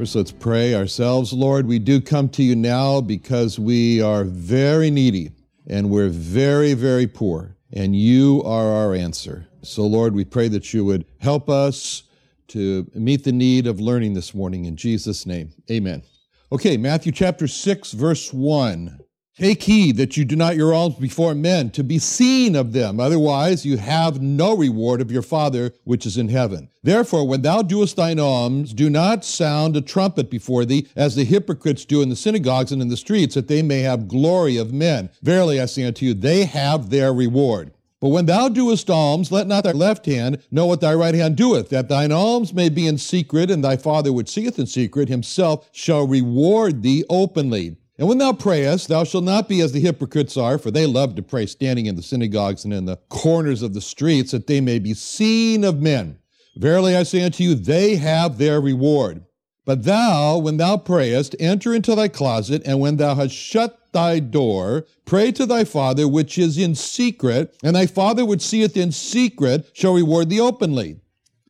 First, let's pray ourselves. Lord, we do come to you now because we are very needy and we're very, very poor, and you are our answer. So, Lord, we pray that you would help us to meet the need of learning this morning in Jesus' name. Amen. Okay, Matthew chapter 6, verse 1. Take heed that you do not your alms before men to be seen of them. Otherwise, you have no reward of your Father which is in heaven. Therefore, when thou doest thine alms, do not sound a trumpet before thee, as the hypocrites do in the synagogues and in the streets, that they may have glory of men. Verily, I say unto you, they have their reward. But when thou doest alms, let not thy left hand know what thy right hand doeth, that thine alms may be in secret, and thy Father which seeth in secret himself shall reward thee openly. And when thou prayest, thou shalt not be as the hypocrites are, for they love to pray standing in the synagogues and in the corners of the streets, that they may be seen of men. Verily I say unto you, they have their reward. But thou, when thou prayest, enter into thy closet, and when thou hast shut thy door, pray to thy Father which is in secret, and thy Father which seeth in secret shall reward thee openly.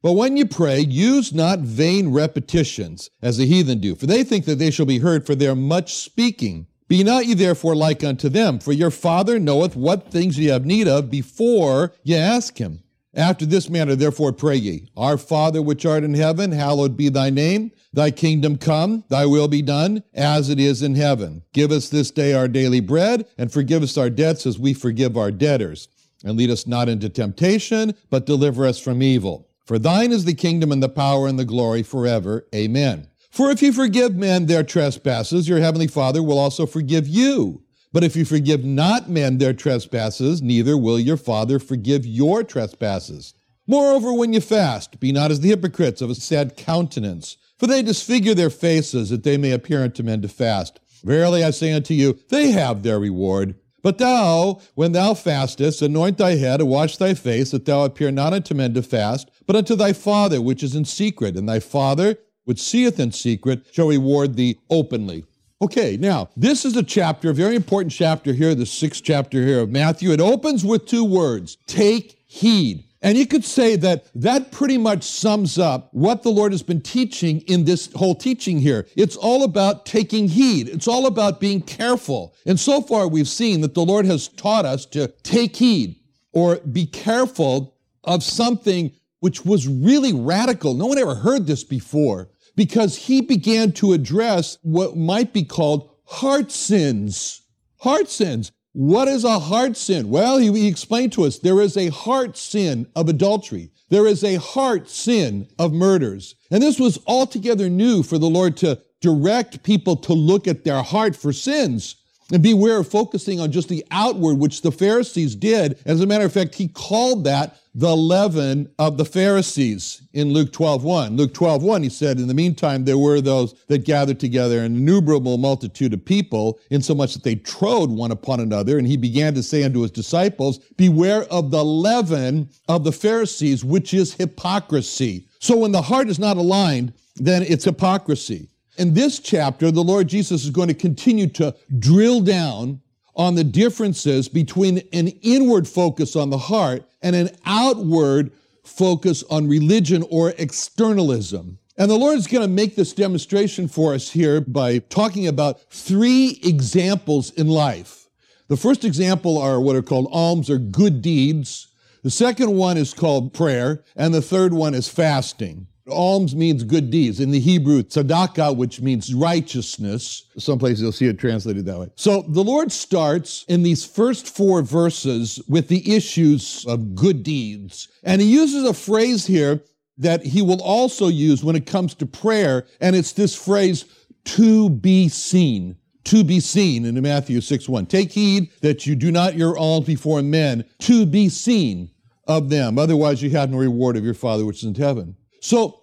But when you pray, use not vain repetitions, as the heathen do, for they think that they shall be heard for their much speaking. Be not ye therefore like unto them, for your Father knoweth what things ye have need of before ye ask him. After this manner therefore pray ye, Our Father which art in heaven, hallowed be thy name. Thy kingdom come, thy will be done, as it is in heaven. Give us this day our daily bread, and forgive us our debts as we forgive our debtors. And lead us not into temptation, but deliver us from evil. For thine is the kingdom and the power and the glory forever. Amen. For if you forgive men their trespasses, your heavenly Father will also forgive you. But if you forgive not men their trespasses, neither will your Father forgive your trespasses. Moreover, when you fast, be not as the hypocrites of a sad countenance, for they disfigure their faces that they may appear unto men to fast. Verily I say unto you, they have their reward. But thou, when thou fastest, anoint thy head and wash thy face, that thou appear not unto men to fast, but unto thy Father which is in secret, and thy Father which seeth in secret shall reward thee openly. Okay, now, this is a chapter, a very important chapter here, the sixth chapter here of Matthew. It opens with two words take heed. And you could say that that pretty much sums up what the Lord has been teaching in this whole teaching here. It's all about taking heed. It's all about being careful. And so far we've seen that the Lord has taught us to take heed or be careful of something which was really radical. No one ever heard this before because he began to address what might be called heart sins. Heart sins. What is a heart sin? Well, he, he, explained to us there is a heart sin of adultery. There is a heart sin of murders. And this was altogether new for the Lord to direct people to look at their heart for sins and beware of focusing on just the outward, which the Pharisees did. As a matter of fact, he called that the leaven of the Pharisees in Luke 12, 1. Luke 12, 1, he said, In the meantime, there were those that gathered together an innumerable multitude of people, insomuch that they trode one upon another. And he began to say unto his disciples, Beware of the leaven of the Pharisees, which is hypocrisy. So when the heart is not aligned, then it's hypocrisy. In this chapter, the Lord Jesus is going to continue to drill down on the differences between an inward focus on the heart and an outward focus on religion or externalism. And the Lord is going to make this demonstration for us here by talking about three examples in life. The first example are what are called alms or good deeds. The second one is called prayer, and the third one is fasting. Alms means good deeds. In the Hebrew, tzedakah, which means righteousness. Some places you'll see it translated that way. So the Lord starts in these first four verses with the issues of good deeds. And he uses a phrase here that he will also use when it comes to prayer. And it's this phrase, to be seen. To be seen in Matthew 6 1. Take heed that you do not your alms before men to be seen of them. Otherwise, you have no reward of your Father which is in heaven. So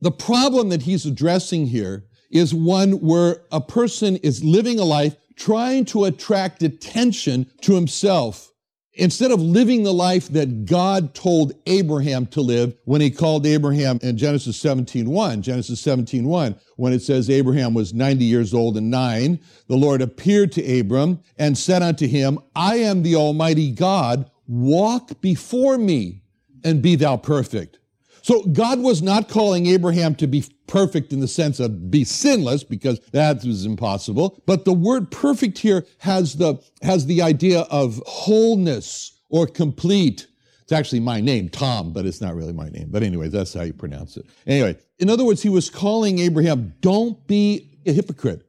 the problem that he's addressing here is one where a person is living a life trying to attract attention to himself instead of living the life that God told Abraham to live when he called Abraham in Genesis 17:1, Genesis 17:1, when it says Abraham was 90 years old and 9, the Lord appeared to Abram and said unto him, I am the almighty God, walk before me and be thou perfect. So God was not calling Abraham to be perfect in the sense of be sinless because that was impossible. But the word perfect here has the, has the idea of wholeness or complete. It's actually my name, Tom, but it's not really my name. But anyway, that's how you pronounce it. Anyway, in other words, he was calling Abraham, don't be a hypocrite.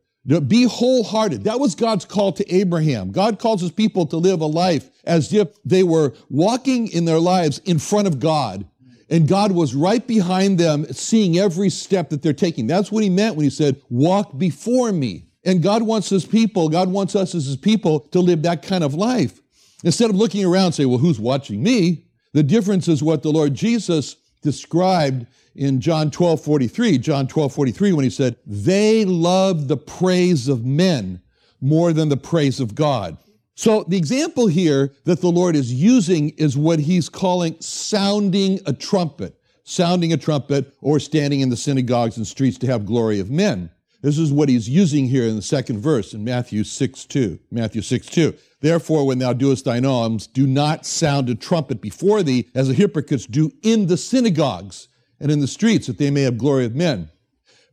Be wholehearted. That was God's call to Abraham. God calls his people to live a life as if they were walking in their lives in front of God and God was right behind them, seeing every step that they're taking. That's what he meant when he said, Walk before me. And God wants his people, God wants us as his people to live that kind of life. Instead of looking around and say, Well, who's watching me? The difference is what the Lord Jesus described in John 12 43. John 12 43, when he said, They love the praise of men more than the praise of God. So the example here that the Lord is using is what he's calling sounding a trumpet, sounding a trumpet or standing in the synagogues and streets to have glory of men. This is what he's using here in the second verse in Matthew 6 2. Matthew 6 2. Therefore, when thou doest thine alms, do not sound a trumpet before thee, as the hypocrites do in the synagogues and in the streets, that they may have glory of men.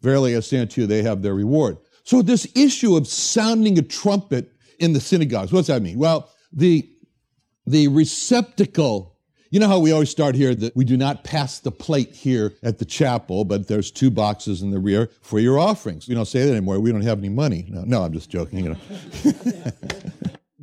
Verily, I say unto you, they have their reward. So, this issue of sounding a trumpet in the synagogues. What's that mean? Well, the, the receptacle, you know how we always start here that we do not pass the plate here at the chapel, but there's two boxes in the rear for your offerings. We don't say that anymore. We don't have any money. No, no I'm just joking, you know.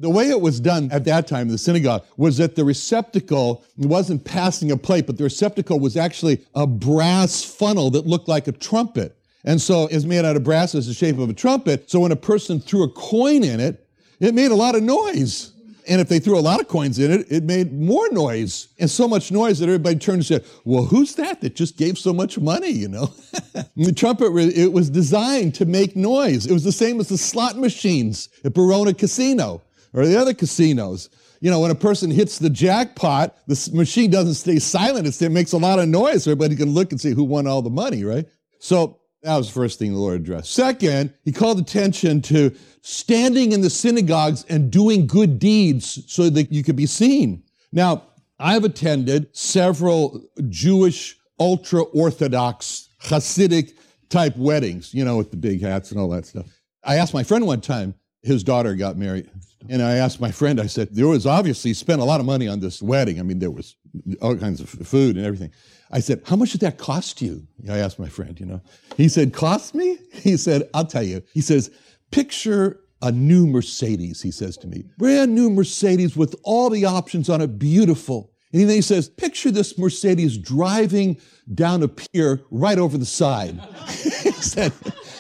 the way it was done at that time in the synagogue was that the receptacle wasn't passing a plate, but the receptacle was actually a brass funnel that looked like a trumpet. And so it's made out of brass as the shape of a trumpet. So when a person threw a coin in it, it made a lot of noise. And if they threw a lot of coins in it, it made more noise and so much noise that everybody turned and said, Well, who's that that just gave so much money? You know, the trumpet, it was designed to make noise. It was the same as the slot machines at Barona Casino or the other casinos. You know, when a person hits the jackpot, the machine doesn't stay silent. It makes a lot of noise everybody can look and see who won all the money, right? So that was the first thing the Lord addressed. Second, he called attention to standing in the synagogues and doing good deeds so that you could be seen. Now, I've attended several Jewish ultra Orthodox Hasidic type weddings, you know, with the big hats and all that stuff. I asked my friend one time, his daughter got married. And I asked my friend, I said, there was obviously spent a lot of money on this wedding. I mean, there was all kinds of food and everything. I said, How much did that cost you? I asked my friend, you know. He said, Cost me? He said, I'll tell you. He says, Picture a new Mercedes, he says to me. Brand new Mercedes with all the options on it, beautiful. And then he says, Picture this Mercedes driving down a pier right over the side. he said,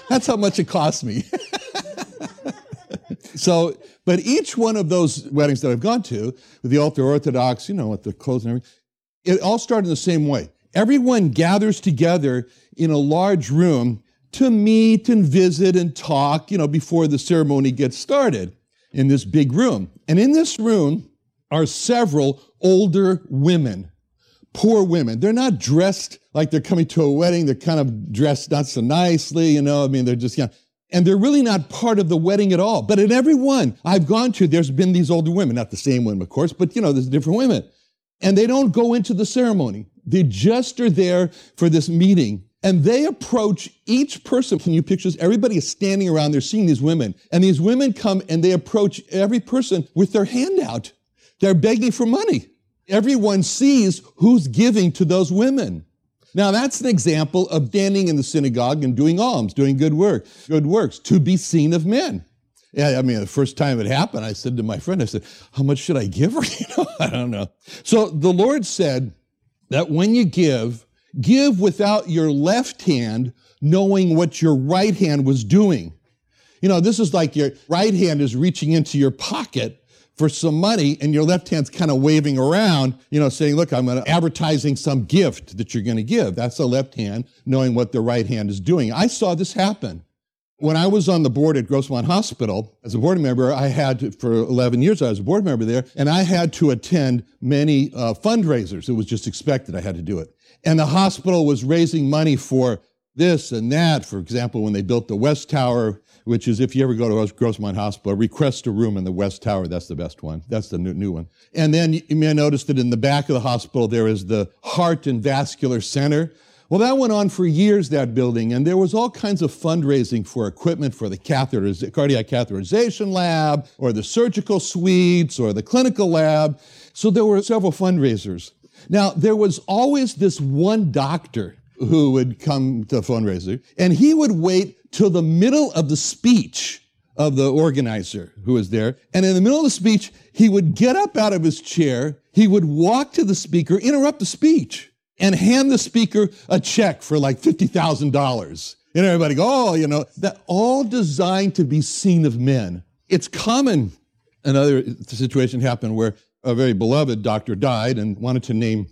That's how much it cost me. so, but each one of those weddings that I've gone to, with the ultra Orthodox, you know, with the clothes and everything, it all started in the same way. Everyone gathers together in a large room to meet and visit and talk, you know, before the ceremony gets started in this big room. And in this room are several older women, poor women. They're not dressed like they're coming to a wedding. They're kind of dressed not so nicely, you know. I mean, they're just, you know, and they're really not part of the wedding at all. But in every one I've gone to, there's been these older women, not the same women, of course, but you know, there's different women. And they don't go into the ceremony. They just are there for this meeting. And they approach each person. Can you picture this? Everybody is standing around. They're seeing these women. And these women come and they approach every person with their hand out. They're begging for money. Everyone sees who's giving to those women. Now that's an example of standing in the synagogue and doing alms, doing good work, good works, to be seen of men. Yeah, I mean, the first time it happened, I said to my friend, I said, how much should I give her? You know, I don't know. So the Lord said that when you give, give without your left hand knowing what your right hand was doing. You know, this is like your right hand is reaching into your pocket for some money and your left hand's kind of waving around, you know, saying, look, I'm advertising some gift that you're going to give. That's the left hand knowing what the right hand is doing. I saw this happen. When I was on the board at Grossmont Hospital, as a board member, I had to, for 11 years, I was a board member there, and I had to attend many uh, fundraisers. It was just expected I had to do it. And the hospital was raising money for this and that. For example, when they built the West Tower, which is if you ever go to Grossmont Hospital, request a room in the West Tower. That's the best one. That's the new, new one. And then you may notice that in the back of the hospital, there is the Heart and Vascular Center. Well, that went on for years, that building, and there was all kinds of fundraising for equipment for the catheters, cardiac catheterization lab, or the surgical suites, or the clinical lab. So there were several fundraisers. Now, there was always this one doctor who would come to the fundraiser, and he would wait till the middle of the speech of the organizer who was there. And in the middle of the speech, he would get up out of his chair, he would walk to the speaker, interrupt the speech and hand the speaker a check for like $50,000. And everybody go, oh, you know, that all designed to be seen of men. It's common. Another situation happened where a very beloved doctor died and wanted to name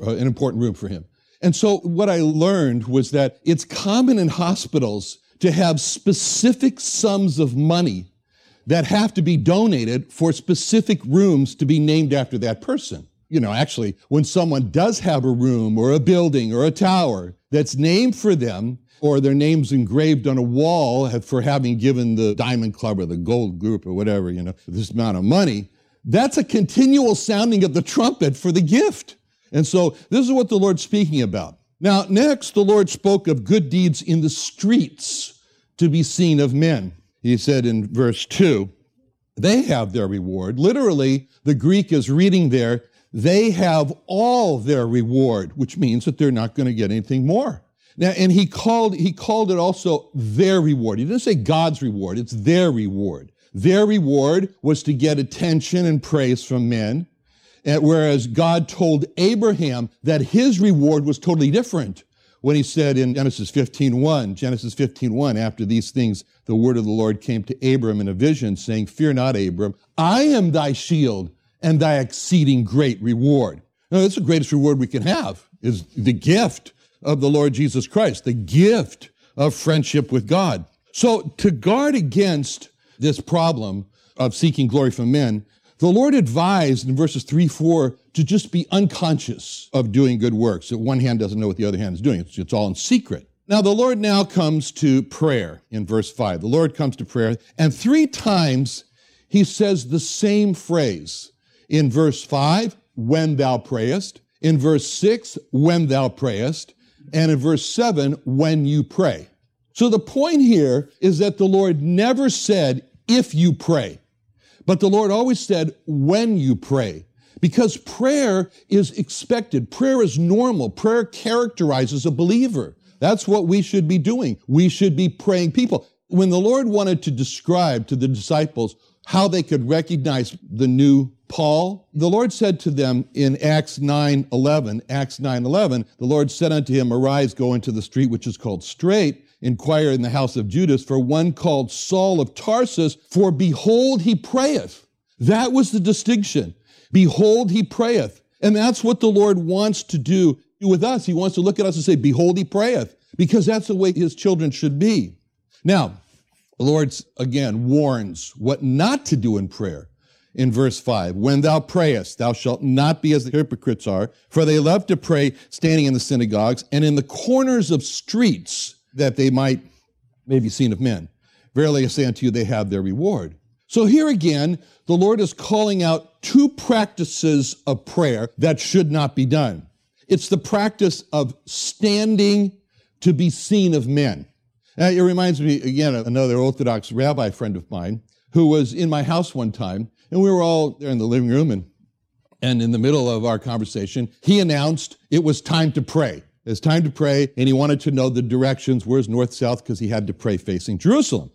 uh, an important room for him. And so what I learned was that it's common in hospitals to have specific sums of money that have to be donated for specific rooms to be named after that person you know, actually, when someone does have a room or a building or a tower that's named for them, or their name's engraved on a wall for having given the Diamond Club or the Gold Group or whatever, you know, this amount of money, that's a continual sounding of the trumpet for the gift. And so this is what the Lord's speaking about. Now, next, the Lord spoke of good deeds in the streets to be seen of men. He said in verse 2, they have their reward. Literally, the Greek is reading there, they have all their reward, which means that they're not going to get anything more. Now, and he called, he called it also their reward. He didn't say God's reward, it's their reward. Their reward was to get attention and praise from men, whereas God told Abraham that his reward was totally different when he said in Genesis 15:1, Genesis 15:1, after these things, the word of the Lord came to Abram in a vision, saying, Fear not, Abram, I am thy shield and thy exceeding great reward. Now, that's the greatest reward we can have, is the gift of the Lord Jesus Christ, the gift of friendship with God. So to guard against this problem of seeking glory from men, the Lord advised in verses 3, 4 to just be unconscious of doing good works. That one hand doesn't know what the other hand is doing. It's, it's all in secret. Now, the Lord now comes to prayer in verse 5. The Lord comes to prayer, and three times he says the same phrase. In verse 5, when thou prayest. In verse 6, when thou prayest. And in verse 7, when you pray. So the point here is that the Lord never said, if you pray, but the Lord always said, when you pray. Because prayer is expected. Prayer is normal. Prayer characterizes a believer. That's what we should be doing. We should be praying people. When the Lord wanted to describe to the disciples how they could recognize the new Paul, the Lord said to them in Acts 9 11, Acts 9 11, the Lord said unto him, Arise, go into the street which is called Straight, inquire in the house of Judas for one called Saul of Tarsus, for behold, he prayeth. That was the distinction. Behold, he prayeth. And that's what the Lord wants to do with us. He wants to look at us and say, Behold, he prayeth, because that's the way his children should be. Now, the Lord again warns what not to do in prayer in verse 5. When thou prayest, thou shalt not be as the hypocrites are, for they love to pray standing in the synagogues and in the corners of streets, that they might may be seen of men. Verily I say unto you, they have their reward. So here again, the Lord is calling out two practices of prayer that should not be done. It's the practice of standing to be seen of men. Uh, it reminds me again of another Orthodox rabbi friend of mine who was in my house one time, and we were all there in the living room, and and in the middle of our conversation, he announced it was time to pray. It's time to pray, and he wanted to know the directions. Where's north, south? Because he had to pray facing Jerusalem.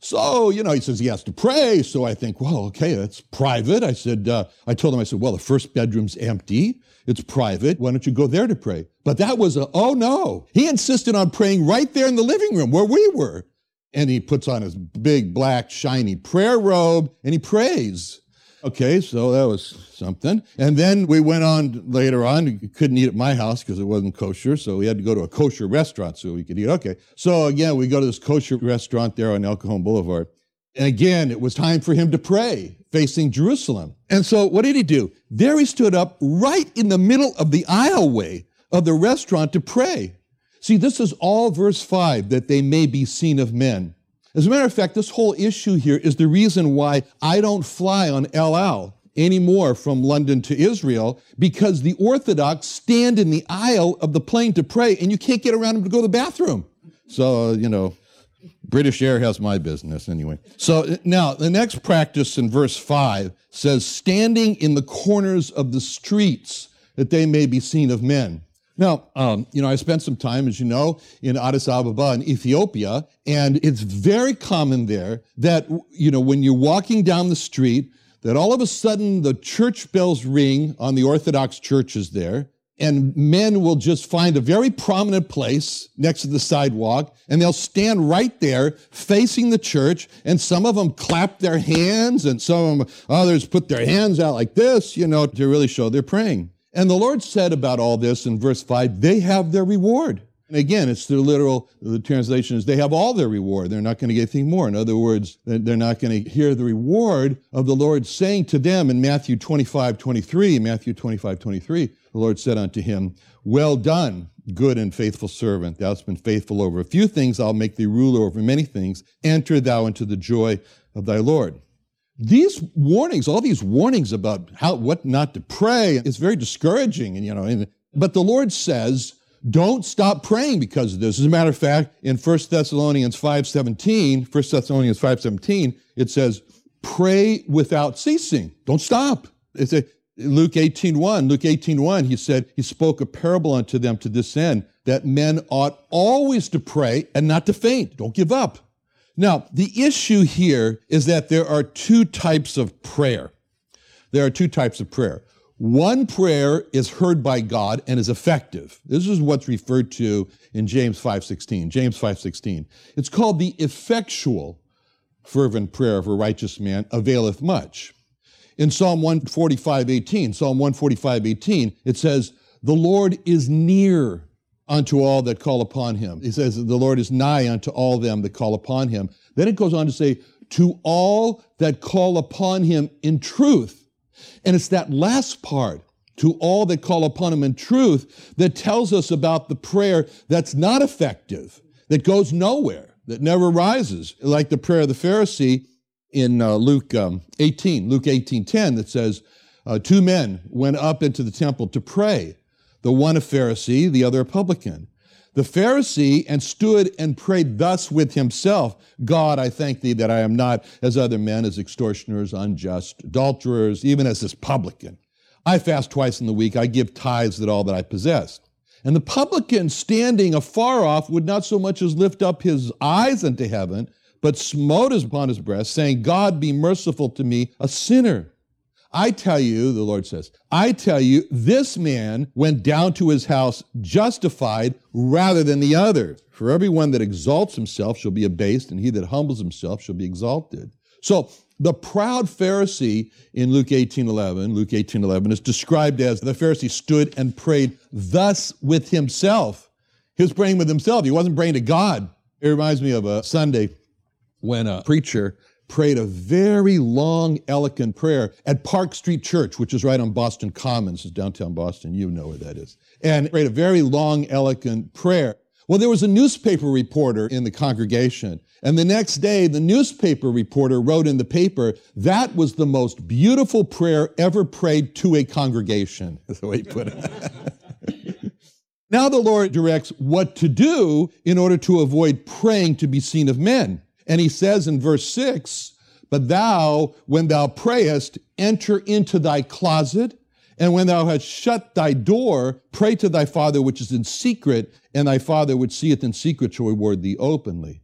So, you know, he says he has to pray. So I think, well, okay, that's private. I said, uh, I told him, I said, well, the first bedroom's empty. It's private. Why don't you go there to pray? But that was a, oh no. He insisted on praying right there in the living room where we were. And he puts on his big black shiny prayer robe and he prays. Okay, so that was something. And then we went on later on. We couldn't eat at my house because it wasn't kosher, so we had to go to a kosher restaurant so we could eat. Okay, so again, we go to this kosher restaurant there on El Cajon Boulevard. And again, it was time for him to pray facing Jerusalem. And so what did he do? There he stood up right in the middle of the aisleway of the restaurant to pray. See, this is all verse 5 that they may be seen of men. As a matter of fact, this whole issue here is the reason why I don't fly on El Al anymore from London to Israel because the Orthodox stand in the aisle of the plane to pray and you can't get around them to go to the bathroom. So, you know, British Air has my business anyway. So now the next practice in verse 5 says, standing in the corners of the streets that they may be seen of men. Now, um, you know, I spent some time, as you know, in Addis Ababa in Ethiopia, and it's very common there that, you know, when you're walking down the street, that all of a sudden the church bells ring on the Orthodox churches there, and men will just find a very prominent place next to the sidewalk, and they'll stand right there facing the church, and some of them clap their hands, and some of them, others put their hands out like this, you know, to really show they're praying. And the Lord said about all this in verse 5 they have their reward. And again, it's the literal, the translation is they have all their reward. They're not going to get anything more. In other words, they're not going to hear the reward of the Lord saying to them in Matthew 25, 23, Matthew 25, 23, the Lord said unto him, Well done, good and faithful servant. Thou hast been faithful over a few things. I'll make thee ruler over many things. Enter thou into the joy of thy Lord. These warnings, all these warnings about how, what not to pray, it's very discouraging. And, you know, and, but the Lord says, don't stop praying because of this. As a matter of fact, in 1 Thessalonians 5.17, 1 Thessalonians 5.17, it says, pray without ceasing. Don't stop. It's a, Luke 18.1, Luke 18.1, he said, he spoke a parable unto them to this end, that men ought always to pray and not to faint. Don't give up. Now, the issue here is that there are two types of prayer. There are two types of prayer. One prayer is heard by God and is effective. This is what's referred to in James 5:16. James 5:16. It's called the effectual fervent prayer of a righteous man availeth much. In Psalm 145:18, Psalm 145:18, it says, "The Lord is near unto all that call upon him. He says, The Lord is nigh unto all them that call upon him. Then it goes on to say, To all that call upon him in truth. And it's that last part, to all that call upon him in truth, that tells us about the prayer that's not effective, that goes nowhere, that never rises, like the prayer of the Pharisee in uh, Luke um, 18, Luke 18 10, that says, uh, Two men went up into the temple to pray the one a Pharisee, the other a publican. The Pharisee and stood and prayed thus with himself God, I thank thee that I am not as other men, as extortioners, unjust, adulterers, even as this publican. I fast twice in the week, I give tithes that all that I possess. And the publican, standing afar off, would not so much as lift up his eyes unto heaven, but smote upon his breast, saying, God be merciful to me, a sinner. I tell you, the Lord says, I tell you, this man went down to his house justified rather than the other. For everyone that exalts himself shall be abased, and he that humbles himself shall be exalted. So the proud Pharisee in Luke 18 11, Luke 18 11 is described as the Pharisee stood and prayed thus with himself. He was praying with himself. He wasn't praying to God. It reminds me of a Sunday when a preacher prayed a very long, eloquent prayer at Park Street Church, which is right on Boston Commons, is downtown Boston. You know where that is. And prayed a very long, eloquent prayer. Well, there was a newspaper reporter in the congregation. And the next day, the newspaper reporter wrote in the paper, that was the most beautiful prayer ever prayed to a congregation, is the way he put it. now the Lord directs what to do in order to avoid praying to be seen of men. And he says in verse 6 But thou, when thou prayest, enter into thy closet And when thou hast shut thy door, pray to thy Father which is in secret, and thy Father which seeth in secret shall reward thee openly.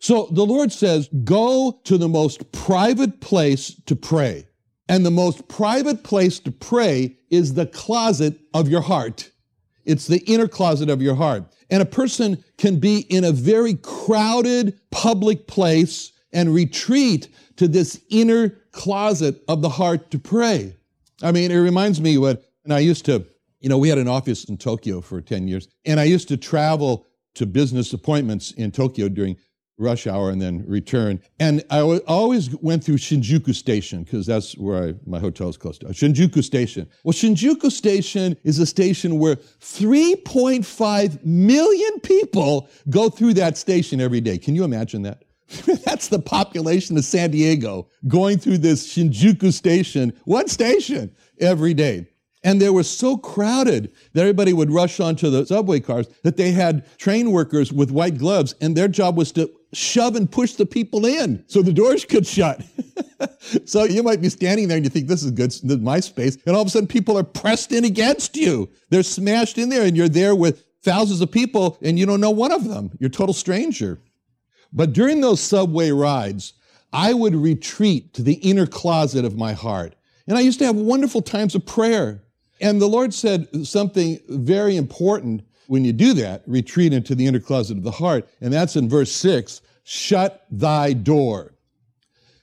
So the Lord says, go to the most private place to pray. And the most private place to pray is the closet of your heart. It's the inner closet of your heart. And a person can be in a very crowded public place and retreat to this inner closet of the heart to pray. I mean, it reminds me what, and I used to, you know, we had an office in Tokyo for 10 years, and I used to travel to business appointments in Tokyo during rush hour and then return. And I always went through Shinjuku Station because that's where I, my hotel is close to. Shinjuku Station. Well, Shinjuku Station is a station where 3.5 million people go through that station every day. Can you imagine that? That's the population of San Diego going through this Shinjuku station, one station every day. And they were so crowded that everybody would rush onto the subway cars that they had train workers with white gloves, and their job was to shove and push the people in so the doors could shut. so you might be standing there and you think, this is good, this is my space. And all of a sudden, people are pressed in against you. They're smashed in there, and you're there with thousands of people, and you don't know one of them. You're a total stranger. But during those subway rides, I would retreat to the inner closet of my heart. And I used to have wonderful times of prayer. And the Lord said something very important when you do that retreat into the inner closet of the heart. And that's in verse six shut thy door.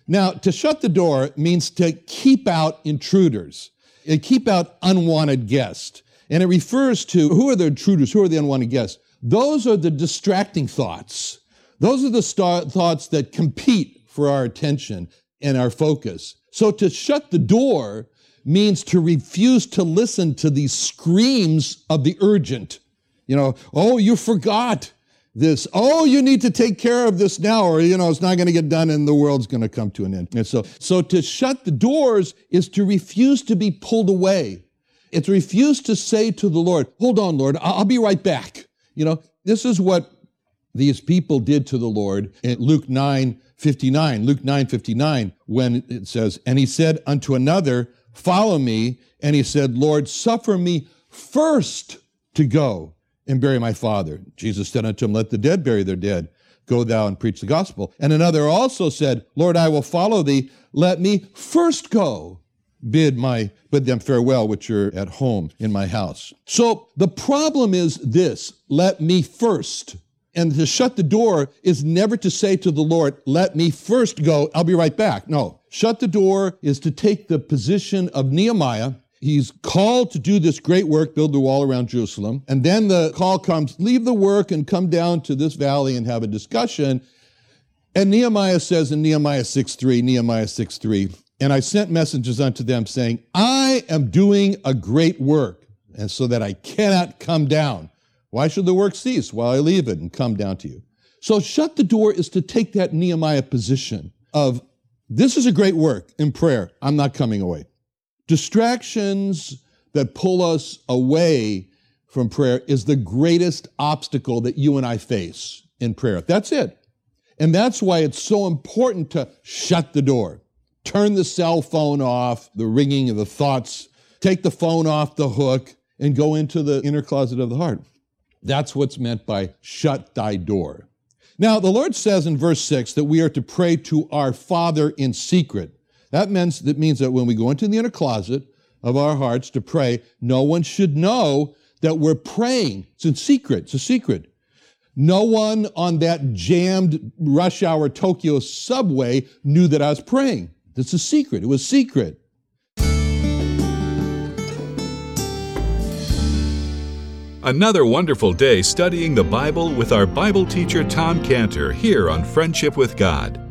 Now, to shut the door means to keep out intruders, and keep out unwanted guests. And it refers to who are the intruders? Who are the unwanted guests? Those are the distracting thoughts those are the thoughts that compete for our attention and our focus. So to shut the door means to refuse to listen to these screams of the urgent. You know, oh, you forgot this. Oh, you need to take care of this now, or you know, it's not going to get done and the world's going to come to an end. And so, so to shut the doors is to refuse to be pulled away. It's refuse to say to the Lord, hold on, Lord, I'll be right back. You know, this is what these people did to the Lord in Luke 9 59. Luke 9 59, when it says, And he said unto another, Follow me. And he said, Lord, suffer me first to go and bury my father. Jesus said unto him, Let the dead bury their dead. Go thou and preach the gospel. And another also said, Lord, I will follow thee. Let me first go bid my bid them farewell which are at home in my house. So the problem is this, let me first and to shut the door is never to say to the Lord, let me first go, I'll be right back. No. Shut the door is to take the position of Nehemiah. He's called to do this great work, build the wall around Jerusalem. And then the call comes, leave the work and come down to this valley and have a discussion. And Nehemiah says in Nehemiah 6 3, Nehemiah 6 3, and I sent messages unto them saying, I am doing a great work, and so that I cannot come down. Why should the work cease while I leave it and come down to you? So shut the door is to take that Nehemiah position of this is a great work in prayer. I'm not coming away. Distractions that pull us away from prayer is the greatest obstacle that you and I face in prayer. That's it. And that's why it's so important to shut the door. Turn the cell phone off, the ringing of the thoughts, take the phone off the hook, and go into the inner closet of the heart. That's what's meant by shut thy door. Now, the Lord says in verse 6 that we are to pray to our Father in secret. That means, that means that when we go into the inner closet of our hearts to pray, no one should know that we're praying. It's in secret. It's a secret. No one on that jammed rush hour Tokyo subway knew that I was praying. That's a secret. It was secret. Another wonderful day studying the Bible with our Bible teacher Tom Cantor here on Friendship with God.